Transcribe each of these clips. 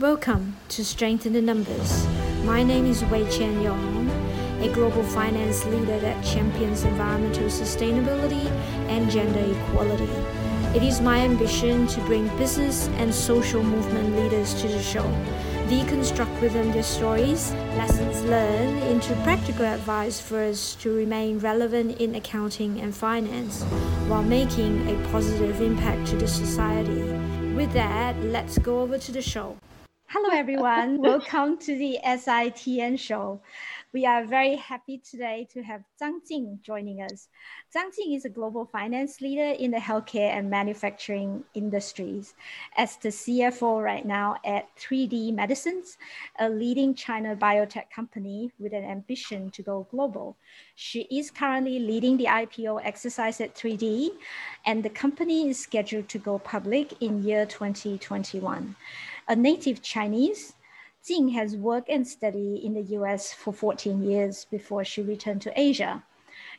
Welcome to Strength in the Numbers. My name is Wei Chen Yong, a global finance leader that champions environmental sustainability and gender equality. It is my ambition to bring business and social movement leaders to the show, deconstruct with them their stories, lessons learned into practical advice for us to remain relevant in accounting and finance while making a positive impact to the society. With that, let's go over to the show. Hello, everyone. Welcome to the SITN show. We are very happy today to have Zhang Jing joining us. Zhang Jing is a global finance leader in the healthcare and manufacturing industries. As the CFO right now at 3D Medicines, a leading China biotech company with an ambition to go global. She is currently leading the IPO exercise at 3D, and the company is scheduled to go public in year 2021. A native Chinese, Jing has worked and studied in the US for 14 years before she returned to Asia.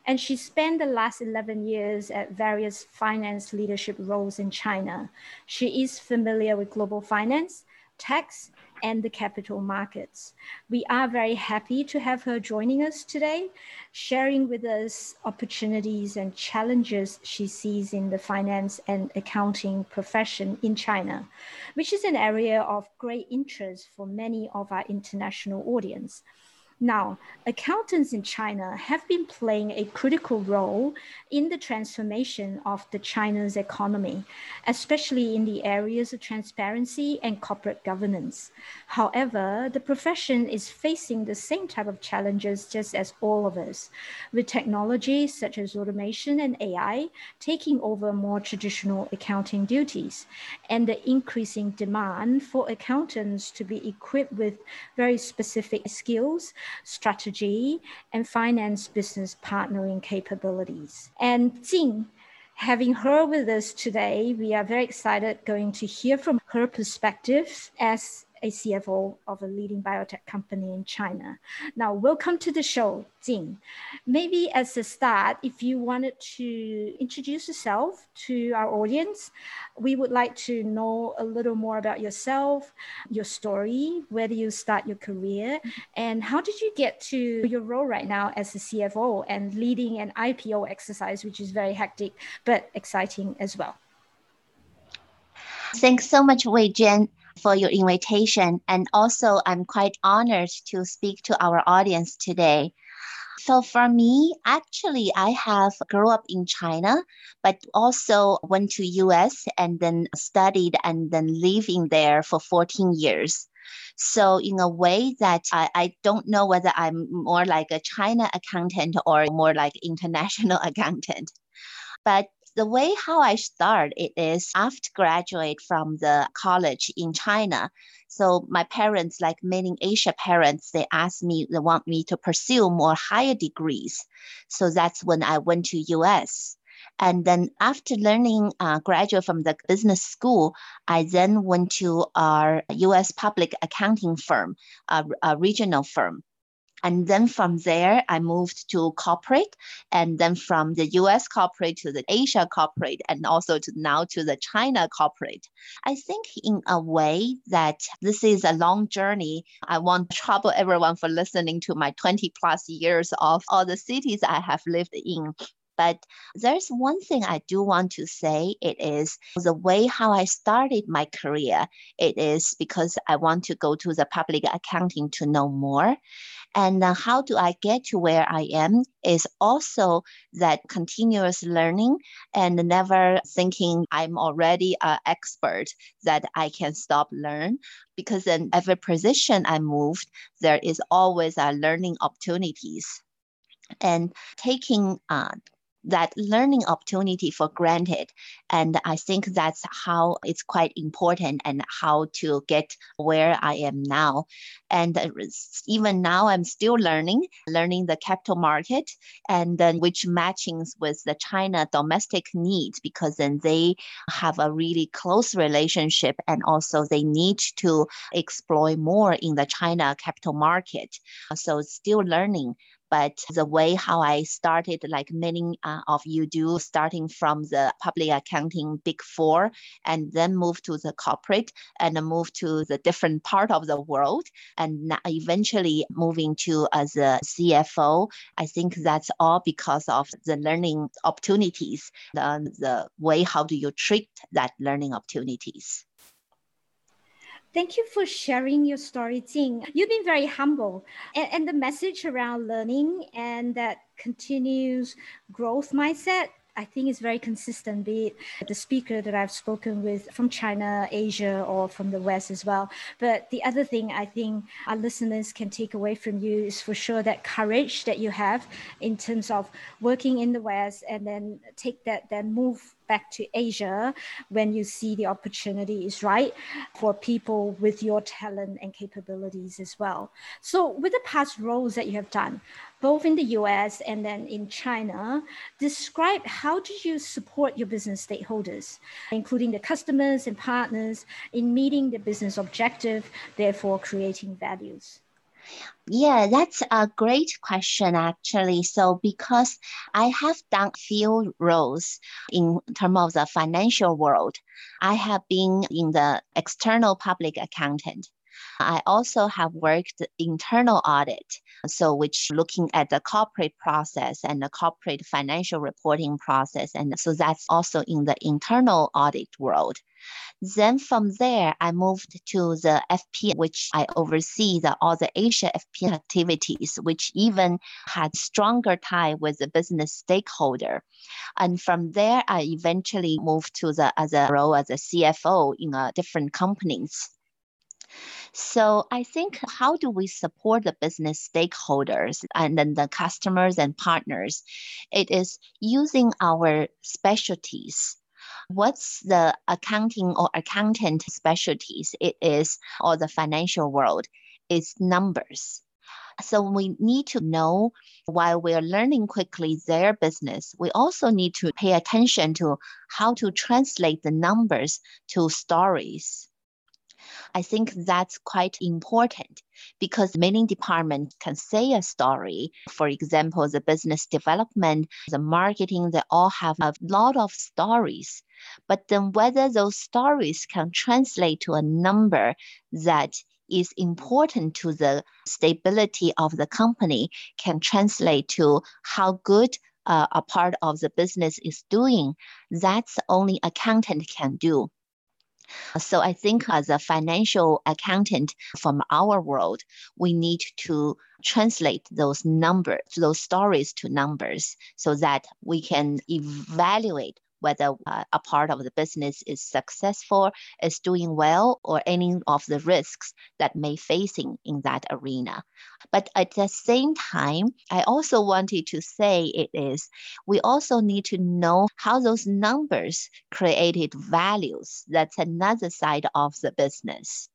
And she spent the last 11 years at various finance leadership roles in China. She is familiar with global finance, tax, and the capital markets. We are very happy to have her joining us today, sharing with us opportunities and challenges she sees in the finance and accounting profession in China, which is an area of great interest for many of our international audience. Now, accountants in China have been playing a critical role in the transformation of the China's economy, especially in the areas of transparency and corporate governance. However, the profession is facing the same type of challenges just as all of us, with technology such as automation and AI taking over more traditional accounting duties, and the increasing demand for accountants to be equipped with very specific skills strategy, and finance business partnering capabilities. And Jing, having her with us today, we are very excited going to hear from her perspective as a CFO of a leading biotech company in China. Now, welcome to the show, Jing. Maybe as a start, if you wanted to introduce yourself to our audience, we would like to know a little more about yourself, your story, where did you start your career, and how did you get to your role right now as a CFO and leading an IPO exercise, which is very hectic but exciting as well. Thanks so much, Wei Jen for your invitation. And also, I'm quite honored to speak to our audience today. So for me, actually, I have grew up in China, but also went to US and then studied and then living there for 14 years. So in a way that I, I don't know whether I'm more like a China accountant or more like international accountant. But the way how I start it is after graduate from the college in China. So my parents, like many Asia parents, they asked me, they want me to pursue more higher degrees. So that's when I went to US. And then after learning, uh, graduate from the business school, I then went to our US public accounting firm, a, a regional firm. And then from there, I moved to corporate, and then from the US corporate to the Asia corporate, and also to now to the China corporate. I think in a way that this is a long journey. I won't trouble everyone for listening to my 20 plus years of all the cities I have lived in. But there's one thing I do want to say. It is the way how I started my career. It is because I want to go to the public accounting to know more. And uh, how do I get to where I am is also that continuous learning and never thinking I'm already an expert that I can stop learn because in every position I moved, there is always a learning opportunities and taking uh, that learning opportunity for granted. And I think that's how it's quite important and how to get where I am now. And uh, even now, I'm still learning, learning the capital market and then which matchings with the China domestic needs because then they have a really close relationship and also they need to explore more in the China capital market. So still learning but the way how I started, like many uh, of you do, starting from the public accounting big four, and then move to the corporate, and move to the different part of the world, and eventually moving to as a CFO. I think that's all because of the learning opportunities, the, the way how do you treat that learning opportunities. Thank you for sharing your story, Jing. You've been very humble. And, and the message around learning and that continuous growth mindset I think is very consistent, be it the speaker that I've spoken with from China, Asia, or from the West as well. But the other thing I think our listeners can take away from you is for sure that courage that you have in terms of working in the West and then take that, then move back to Asia when you see the opportunity is right for people with your talent and capabilities as well. So, with the past roles that you have done, both in the US and then in China, describe how do you support your business stakeholders, including the customers and partners, in meeting the business objective, therefore creating values? Yeah, that's a great question actually. So because I have done few roles in terms of the financial world, I have been in the external public accountant. I also have worked internal audit, so which looking at the corporate process and the corporate financial reporting process, and so that's also in the internal audit world. Then from there, I moved to the FP, which I oversee the, all the Asia FP activities, which even had stronger tie with the business stakeholder. And from there, I eventually moved to the a role as a CFO in a different companies. So I think how do we support the business stakeholders and then the customers and partners? It is using our specialties what's the accounting or accountant specialties it is or the financial world is numbers. So we need to know while we're learning quickly their business we also need to pay attention to how to translate the numbers to stories I think that's quite important because many departments can say a story. For example, the business development, the marketing, they all have a lot of stories. But then whether those stories can translate to a number that is important to the stability of the company can translate to how good uh, a part of the business is doing. That's only accountant can do. So I think as a financial accountant from our world, we need to translate those numbers, those stories to numbers so that we can evaluate whether uh, a part of the business is successful, is doing well, or any of the risks that may facing in that arena. But at the same time, I also wanted to say it is we also need to know how those numbers created values. That's another side of the business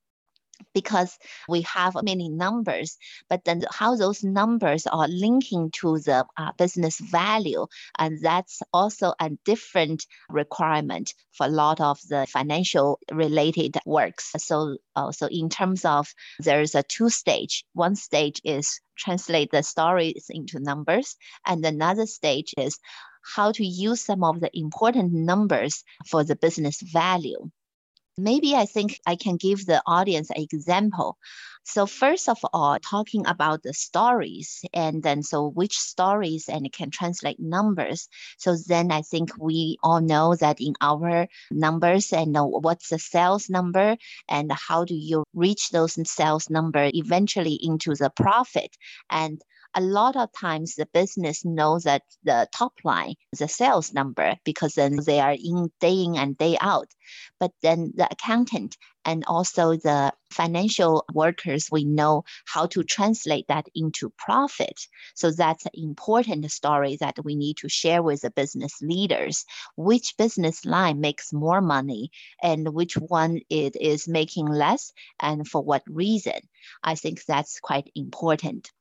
because we have many numbers, but then how those numbers are linking to the uh, business value, and that's also a different requirement for a lot of the financial related works. So, uh, so in terms of there's a two stage. One stage is translate the stories into numbers, and another stage is how to use some of the important numbers for the business value. Maybe I think I can give the audience an example. So first of all, talking about the stories and then so which stories and it can translate numbers. So then I think we all know that in our numbers and what's the sales number and how do you reach those sales number eventually into the profit and a lot of times the business knows that the top line the sales number because then they are in day in and day out. But then the accountant and also the financial workers, we know how to translate that into profit. So that's an important story that we need to share with the business leaders. Which business line makes more money and which one it is making less and for what reason? I think that's quite important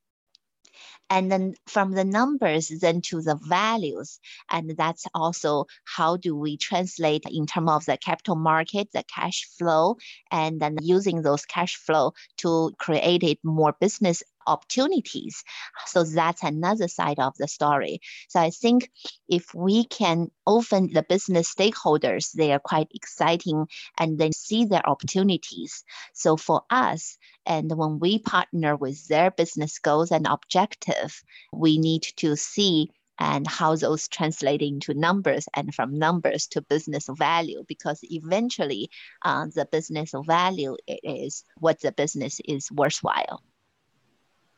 and then from the numbers then to the values. And that's also how do we translate in terms of the capital market the cash flow and then using those cash flow to create it more business opportunities. So that's another side of the story. So I think if we can open the business stakeholders, they are quite exciting and they see their opportunities. So for us, and when we partner with their business goals and objective, we need to see and how those translate into numbers and from numbers to business value because eventually uh, the business value is what the business is worthwhile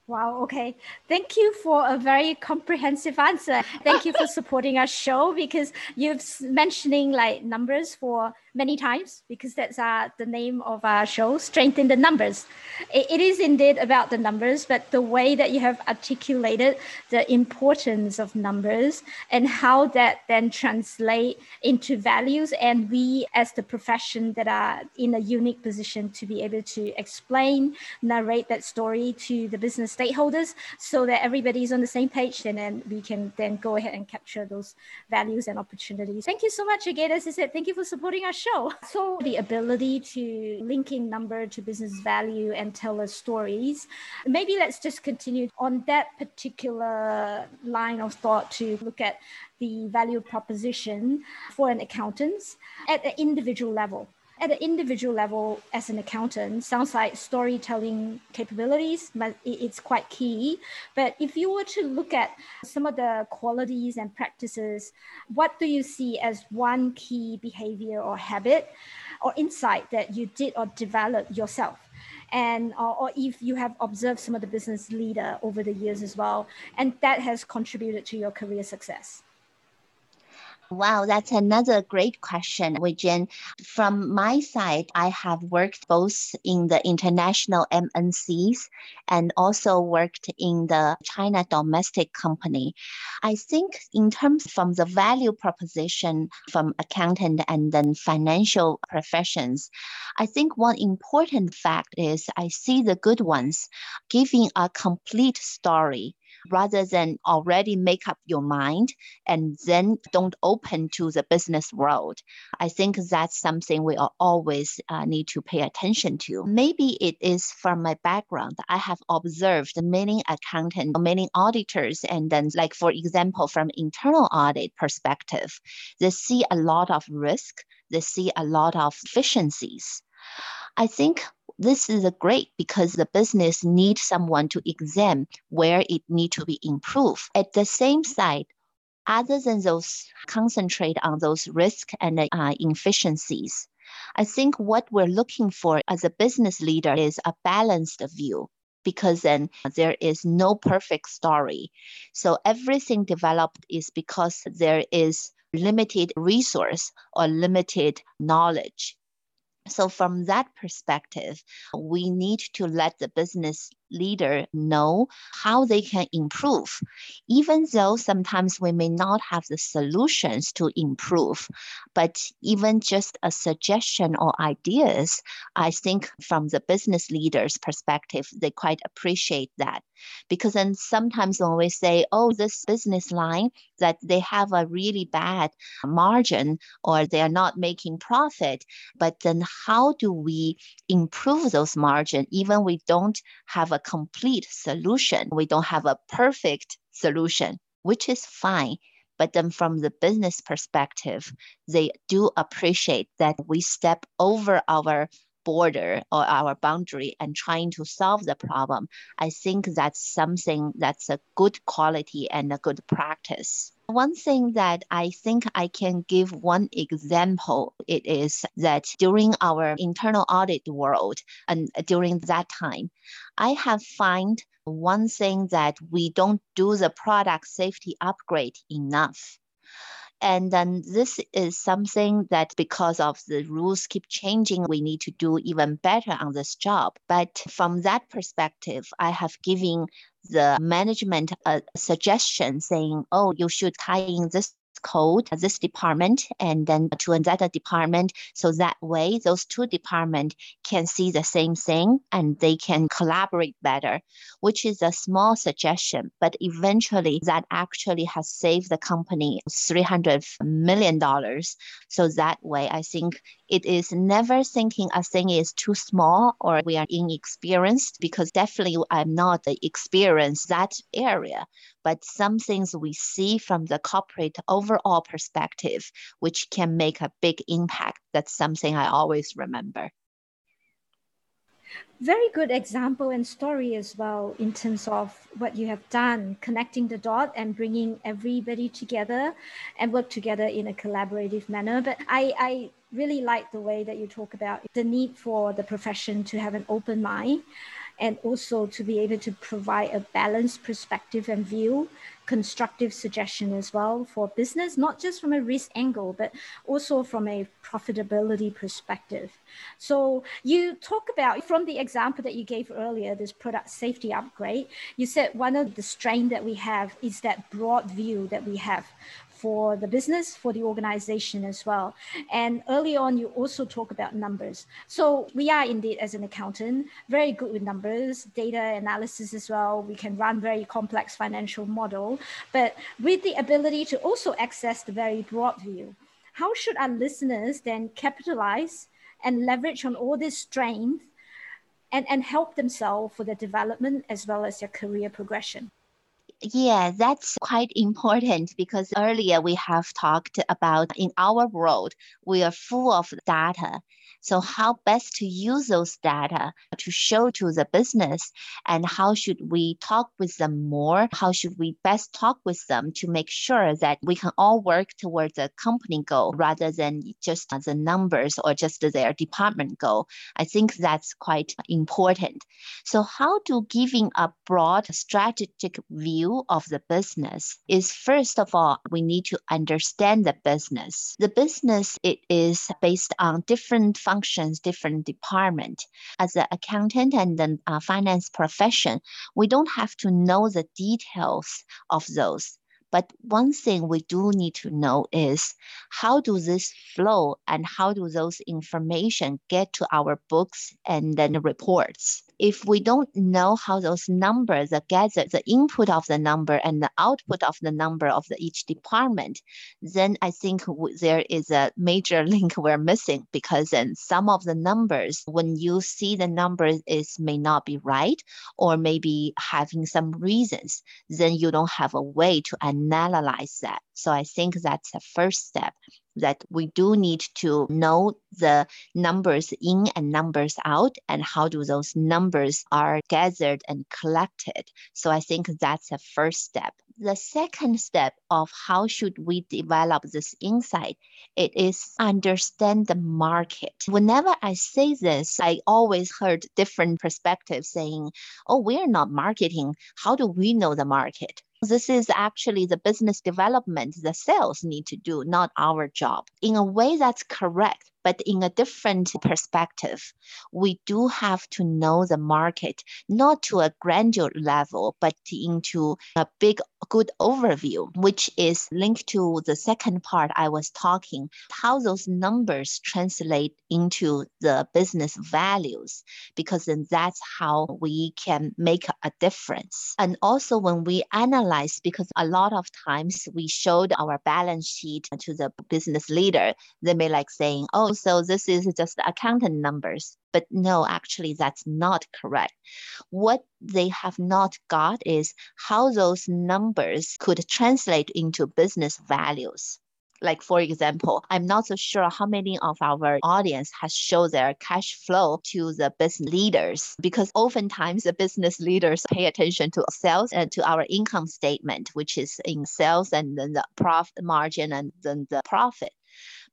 Wow. Okay. Thank you for a very comprehensive answer. Thank you for supporting our show because you've mentioning like numbers for many times because that's uh, the name of our show, Strength in the Numbers. It, it is indeed about the numbers, but the way that you have articulated the importance of numbers and how that then translate into values. And we, as the profession that are in a unique position to be able to explain, narrate that story to the business stakeholders so that everybody is on the same page and then we can then go ahead and capture those values and opportunities. Thank you so much again. As I said, thank you for supporting our show show. So the ability to linking number to business value and tell us stories. Maybe let's just continue on that particular line of thought to look at the value proposition for an accountant at the individual level at an individual level as an accountant sounds like storytelling capabilities but it's quite key. But if you were to look at some of the qualities and practices what do you see as one key behavior or habit or insight that you did or developed yourself? And or, or, if you have observed some of the business leader over the years as well and that has contributed to your career success Wow, that's another great question, Weijian. From my side, I have worked both in the international MNCs and also worked in the China domestic company. I think in terms from the value proposition from accountant and then financial professions, I think one important fact is I see the good ones giving a complete story rather than already make up your mind and then don't open to the business world. I think that's something we always uh, need to pay attention to. Maybe it is from my background. I have observed many accountants, many auditors, and then like for example, from internal audit perspective, they see a lot of risk. They see a lot of efficiencies. I think this is great because the business needs someone to examine where it need to be improved. At the same side, other than those concentrate on those risks and uh, inefficiencies, I think what we're looking for as a business leader is a balanced view because then there is no perfect story. So everything developed is because there is limited resource or limited knowledge. So, from that perspective, we need to let the business leader know how they can improve, even though sometimes we may not have the solutions to improve. But even just a suggestion or ideas, I think from the business leader's perspective, they quite appreciate that. Because then sometimes when we say, oh, this business line that they have a really bad margin or they are not making profit, but then how do we improve those margin even we don't have a complete solution. We don't have a perfect solution, which is fine. But then from the business perspective, they do appreciate that we step over our border or our boundary and trying to solve the problem. I think that's something that's a good quality and a good practice. One thing that I think I can give one example, it is that during our internal audit world and during that time, I have found one thing that we don't do the product safety upgrade enough. And then this is something that because of the rules keep changing, we need to do even better on this job. But from that perspective, I have given the management a suggestion saying, oh, you should tie in this code this department and then to another department. So that way, those two departments can see the same thing and they can collaborate better, which is a small suggestion. But eventually, that actually has saved the company $300 million. So that way, I think it is never thinking a thing is too small or we are inexperienced because definitely I'm not experienced that area. But some things we see from the corporate overall perspective, which can make a big impact. That's something I always remember. Very good example and story as well in terms of what you have done connecting the dot and bringing everybody together and work together in a collaborative manner. But i i really like the way that you talk about the need for the profession to have an open mind and also to be able to provide a balanced perspective and view, constructive suggestion as well for business, not just from a risk angle, but also from a profitability perspective. So you talk about from the example that you gave earlier, this product safety upgrade, you said one of the strength that we have is that broad view that we have for the business, for the organization as well. And early on, you also talk about numbers. So we are indeed, as an accountant, very good with numbers, data analysis as well. We can run very complex financial model, but with the ability to also access the very broad view. How should our listeners then capitalize and leverage on all this strength and, and help themselves for their development as well as their career progression? Yeah, that's quite important because earlier we have talked about in our world, we are full of data. So how best to use those data to show to the business and how should we talk with them more? How should we best talk with them to make sure that we can all work towards a company goal rather than just the numbers or just their department goal? I think that's quite important. So how do giving a broad strategic view of the business is first of all, we need to understand the business. The business it is based on different functions, different department. As an accountant and the uh, finance profession, we don't have to know the details of those. But one thing we do need to know is how do this flow and how do those information get to our books and then reports? If we don't know how those numbers are gathered, the input of the number and the output of the number of the, each department, then I think there is a major link we're missing because then some of the numbers, when you see the numbers is may not be right or maybe having some reasons, then you don't have a way to analyze that. So I think that's the first step that we do need to know the numbers in and numbers out and how do those numbers are gathered and collected. So I think that's the first step. The second step of how should we develop this insight, it is understand the market. Whenever I say this, I always heard different perspectives saying, oh, we're not marketing. How do we know the market? This is actually the business development the sales need to do, not our job. In a way, that's correct but in a different perspective. We do have to know the market, not to a granular level, but into a big, good overview, which is linked to the second part I was talking, how those numbers translate into the business values, because then that's how we can make a difference. And also when we analyze, because a lot of times we showed our balance sheet to the business leader, they may like saying, oh, so this is just accountant numbers. But no, actually, that's not correct. What they have not got is how those numbers could translate into business values. Like, for example, I'm not so sure how many of our audience has shown their cash flow to the business leaders because oftentimes the business leaders pay attention to sales and to our income statement, which is in sales and then the profit margin and then the profit.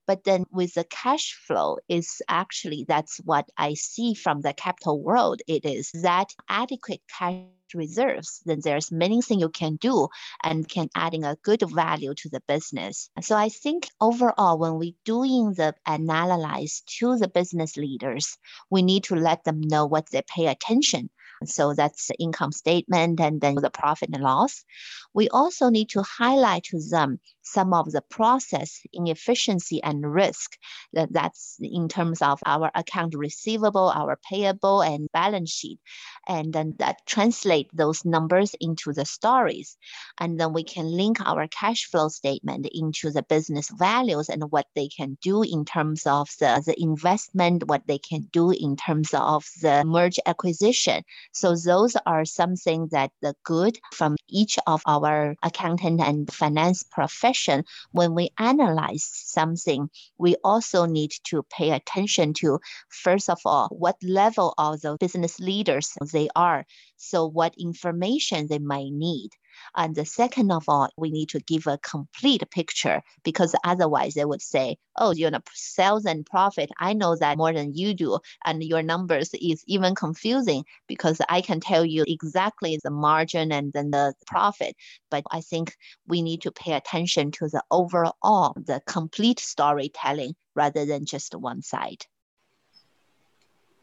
But then with the cash flow is actually that's what I see from the capital world. It is that adequate cash reserves, then there's many things you can do and can adding a good value to the business. So I think overall, when we doing the analyze to the business leaders, we need to let them know what they pay attention so that's the income statement and then the profit and loss. We also need to highlight to them some of the process inefficiency and risk that that's in terms of our account receivable, our payable and balance sheet. And then that translate those numbers into the stories. And then we can link our cash flow statement into the business values and what they can do in terms of the, the investment, what they can do in terms of the merge acquisition. So those are something that the good from each of our accountant and finance when we analyze something, we also need to pay attention to, first of all, what level of the business leaders they are. So what information they might need. And the second of all, we need to give a complete picture because otherwise they would say, oh, you know, sales and profit, I know that more than you do. And your numbers is even confusing because I can tell you exactly the margin and then the profit. But I think we need to pay attention to the overall, the complete storytelling rather than just one side.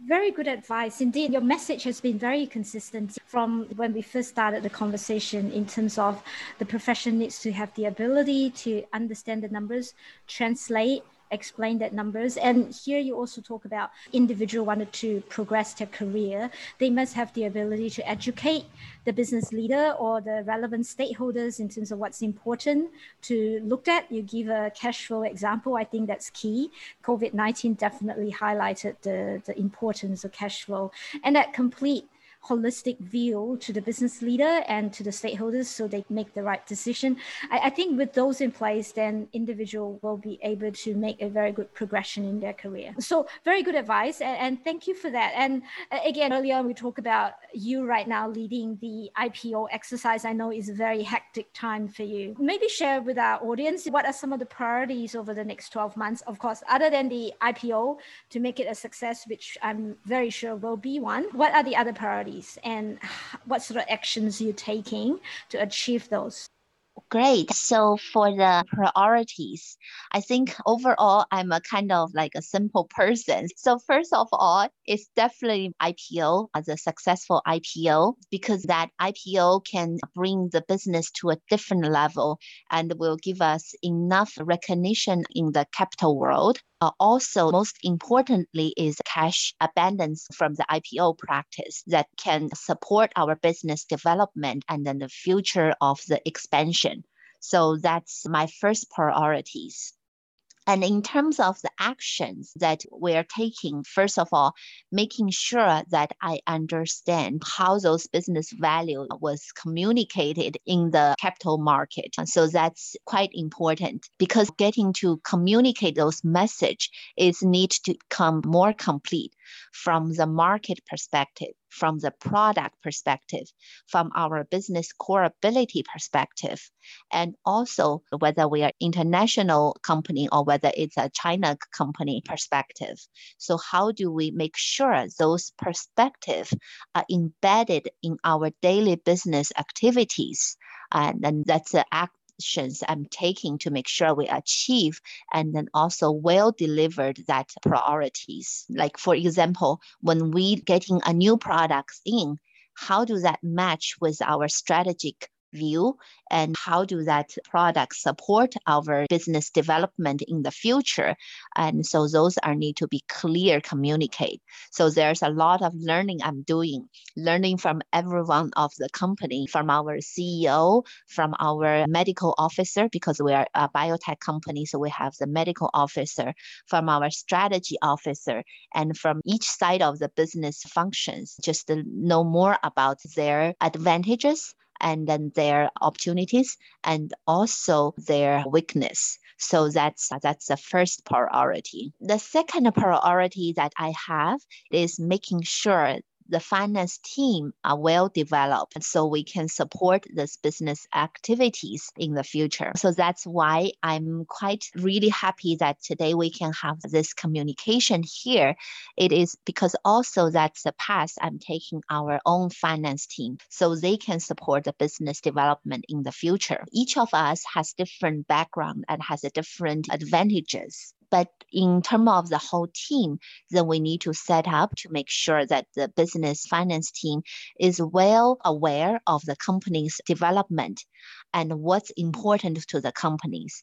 Very good advice. Indeed, your message has been very consistent from when we first started the conversation in terms of the profession needs to have the ability to understand the numbers, translate explain that numbers. And here you also talk about individual wanted to progress their career. They must have the ability to educate the business leader or the relevant stakeholders in terms of what's important to look at. You give a cash flow example. I think that's key. COVID-19 definitely highlighted the, the importance of cash flow and that complete holistic view to the business leader and to the stakeholders so they make the right decision. I, I think with those in place, then individual will be able to make a very good progression in their career. So very good advice and, and thank you for that. And uh, again, earlier we talked about you right now leading the IPO exercise. I know is a very hectic time for you. Maybe share with our audience what are some of the priorities over the next 12 months, of course, other than the IPO to make it a success, which I'm very sure will be one. What are the other priorities? Priorities and what sort of actions you're taking to achieve those? Great. So for the priorities, I think overall I'm a kind of like a simple person. So first of all, it's definitely IPO as a successful IPO because that IPO can bring the business to a different level and will give us enough recognition in the capital world uh, also, most importantly, is cash abundance from the IPO practice that can support our business development and then the future of the expansion. So that's my first priorities. And in terms of the actions that we're taking, first of all, making sure that I understand how those business value was communicated in the capital market. So that's quite important because getting to communicate those message is need to become more complete from the market perspective, from the product perspective, from our business core ability perspective, and also whether we are international company or whether it's a China company perspective. So how do we make sure those perspectives are embedded in our daily business activities? And then that's the act actions I'm taking to make sure we achieve and then also well delivered that priorities. Like for example, when we getting a new products in, how do that match with our strategic view and how do that product support our business development in the future. And so those are need to be clear communicate. So there's a lot of learning i'm doing learning from everyone of the company from our ceo from our medical officer because we are a biotech company so we have the medical officer from our strategy officer and from each side of the business functions just to know more about their advantages and then their opportunities and also their weakness. So that's that's the first priority. The second priority that I have is making sure the finance team are well developed so we can support this business activities in the future. So that's why I'm quite really happy that today we can have this communication here. It is because also that's the path I'm taking our own finance team so they can support the business development in the future. Each of us has different background and has a different advantages But in terms of the whole team, then we need to set up to make sure that the business finance team is well aware of the company's development and what's important to the companies.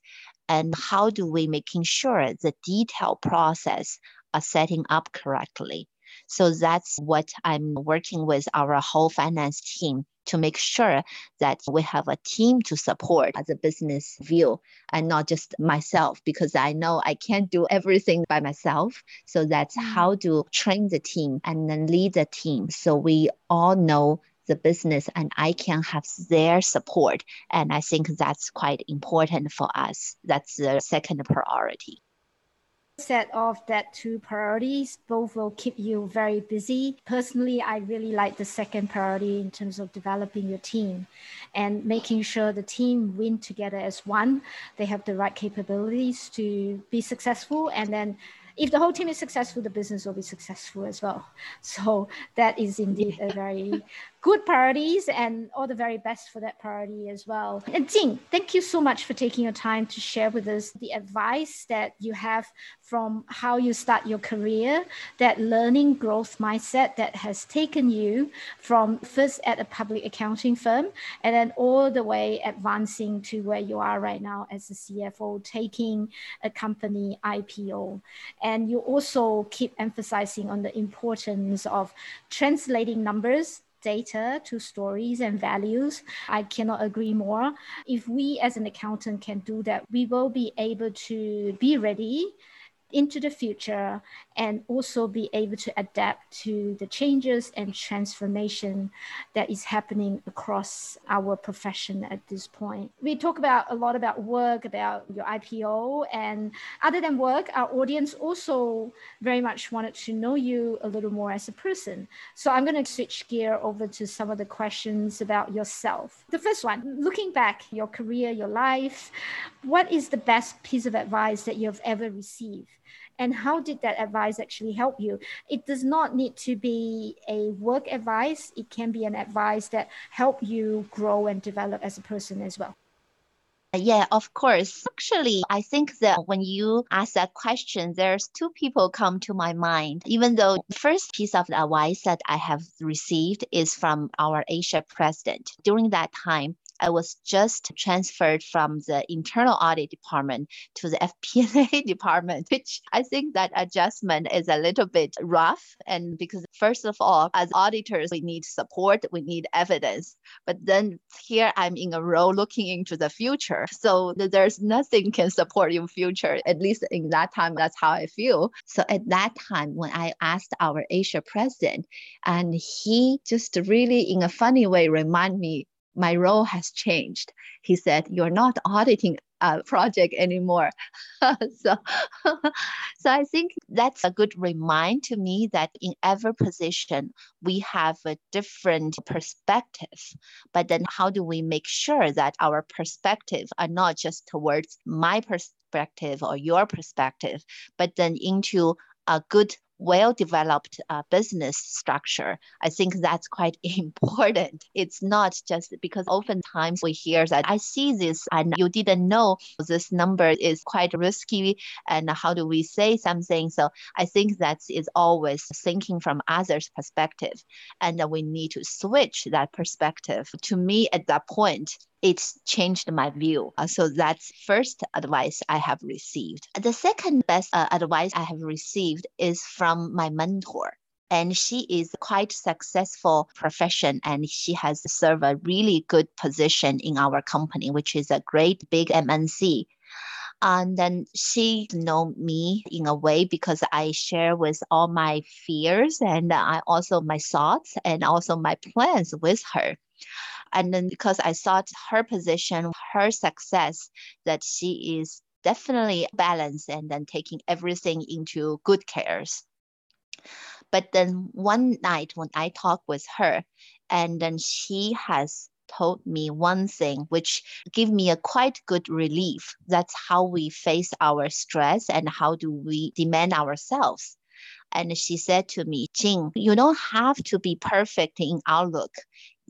And how do we making sure the detailed process are setting up correctly so that's what i'm working with our whole finance team to make sure that we have a team to support the business view and not just myself because I know I can't do everything by myself. So that's mm. how to train the team and then lead the team. So we all know the business and I can have their support. And I think that's quite important for us. That's the second priority set of that two priorities. Both will keep you very busy. Personally i really like the second priority in terms of developing your team and making sure the team win together as one. They have the right capabilities to be successful. And then if the whole team is successful, the business will be successful as well. So that is indeed a very good priorities and all the very best for that priority as well. And Jing, thank you so much for taking your time to share with us the advice that you have from how you start your career, that learning growth mindset that has taken you from first at a public accounting firm and then all the way advancing to where you are right now as a CFO, taking a company IPO. And you also keep emphasizing on the importance of translating numbers data to stories and values. I cannot agree more. If we as an accountant can do that, we will be able to be ready into the future and also be able to adapt to the changes and transformation that is happening across our profession at this point. We talk about a lot about work, about your IPO, and other than work, our audience also very much wanted to know you a little more as a person. So I'm going to switch gear over to some of the questions about yourself. The first one, looking back your career, your life, what is the best piece of advice that you've ever received? And how did that advice actually help you it does not need to be a work advice it can be an advice that help you grow and develop as a person as well yeah, of course. Actually, I think that when you ask that question, there's two people come to my mind. Even though the first piece of advice that I have received is from our Asia president. During that time, I was just transferred from the internal audit department to the FP&A department, which I think that adjustment is a little bit rough. And because first of all, as auditors, we need support, we need evidence. But then here I'm in a role looking into the future. So there's nothing can support your future. At least in that time, that's how I feel. So at that time, when I asked our Asia president, and he just really in a funny way remind me my role has changed. He said, You're not auditing a project anymore. so, so I think that's a good reminder to me that in every position, we have a different perspective. But then, how do we make sure that our perspective are not just towards my perspective or your perspective, but then into a good well developed uh, business structure, I think that's quite important. It's not just because oftentimes we hear that I see this and you didn't know this number is quite risky and how do we say something? So I think that is always thinking from others' perspective. And we need to switch that perspective. To me, at that point, it's changed my view. Uh, so that's first advice I have received. The second best uh, advice I have received is from my mentor. And she is quite successful profession and she has served a really good position in our company, which is a great big MNC. And then she know me in a way because I share with all my fears and I also my thoughts and also my plans with her. And then because I thought her position, her success, that she is definitely balanced and then taking everything into good cares. But then one night when I talked with her, and then she has told me one thing which give me a quite good relief. That's how we face our stress and how do we demand ourselves. And she said to me jing you don't have to be perfect in outlook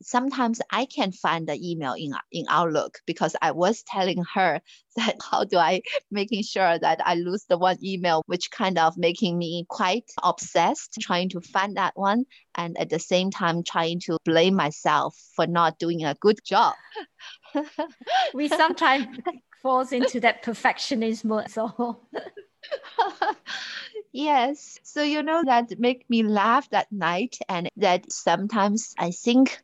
sometimes I can't find the email in, in Outlook because I was telling her that how do I making sure that I lose the one email, which kind of making me quite obsessed trying to find that one. And at the same time, trying to blame myself for not doing a good job. we sometimes falls into that perfectionism. So yes. So you know that make me laugh that night and that sometimes I think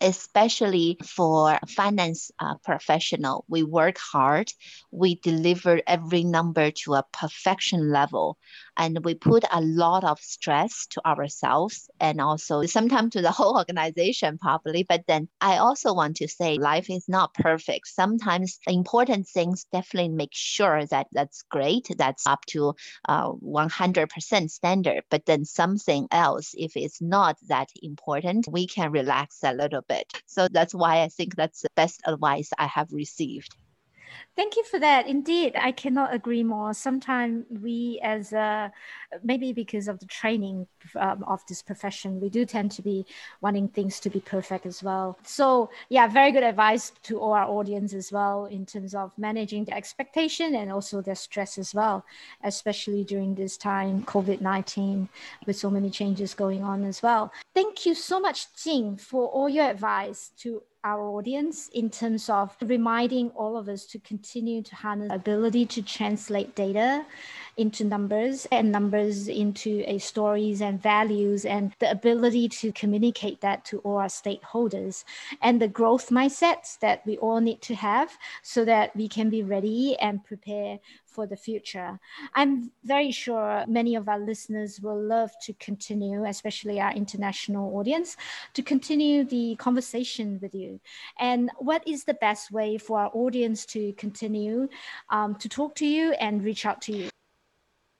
especially for finance uh, professional. We work hard. We deliver every number to a perfection level and we put a lot of stress to ourselves and also sometimes to the whole organization probably. But then i also want to say life is not perfect. Sometimes important things definitely make sure that that's great that's up to uh, 100% standard. But then something else if it's not that important we can relax a little bit. So that's why i think that's the best advice i have received Thank you for that. Indeed, I cannot agree more. Sometimes we, as a, maybe because of the training um, of this profession, we do tend to be wanting things to be perfect as well. So, yeah, very good advice to all our audience as well in terms of managing the expectation and also their stress as well, especially during this time, COVID 19, with so many changes going on as well. Thank you so much, Jing, for all your advice to our audience in terms of reminding all of us to continue to harness the ability to translate data into numbers and numbers into a stories and values and the ability to communicate that to all our stakeholders and the growth mindsets that we all need to have so that we can be ready and prepare for the future. I'm very sure many of our listeners will love to continue, especially our international audience, to continue the conversation with you. And what is the best way for our audience to continue um, to talk to you and reach out to you?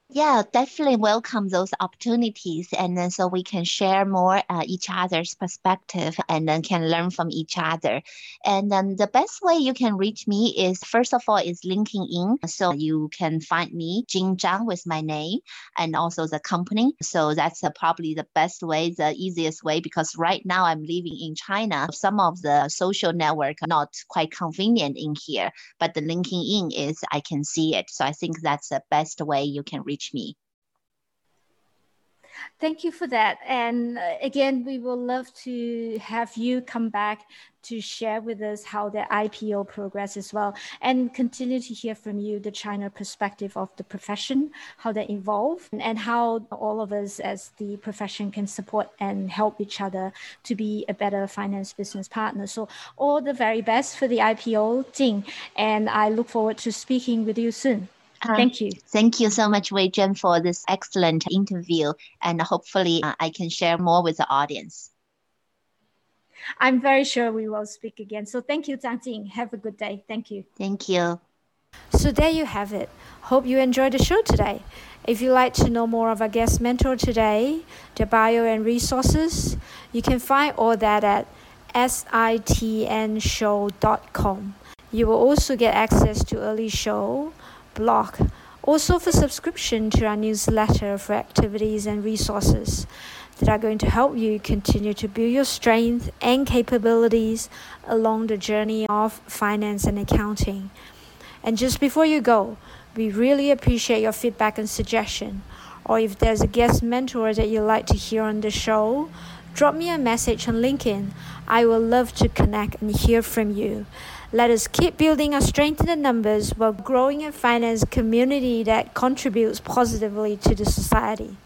Yeah, definitely welcome those opportunities, and then so we can share more uh, each other's perspective, and then can learn from each other. And then the best way you can reach me is first of all is LinkedIn, so you can find me Jing Zhang with my name, and also the company. So that's uh, probably the best way, the easiest way, because right now I'm living in China. Some of the social network are not quite convenient in here, but the LinkedIn is I can see it. So I think that's the best way you can reach reach me. Thank you for that. And uh, again, we will love to have you come back to share with us how the IPO progress as well and continue to hear from you the China perspective of the profession, how they evolve, and how all of us as the profession can support and help each other to be a better finance business partner. So all the very best for the IPO, Jing, and I look forward to speaking with you soon. Uh, thank you. Thank you so much, Wei Zhen, for this excellent interview. And hopefully, uh, I can share more with the audience. I'm very sure we will speak again. So thank you, Zhang Jing. Have a good day. Thank you. Thank you. So there you have it. Hope you enjoyed the show today. If you'd like to know more of our guest mentor today, their bio and resources, you can find all that at sitnshow.com. You will also get access to early show blog. Also for subscription to our newsletter for activities and resources that are going to help you continue to build your strength and capabilities along the journey of finance and accounting. And just before you go, we really appreciate your feedback and suggestion. Or if there's a guest mentor that you'd like to hear on the show, drop me a message on LinkedIn. I will love to connect and hear from you. Let us keep building our strength in the numbers while growing a finance community that contributes positively to the society.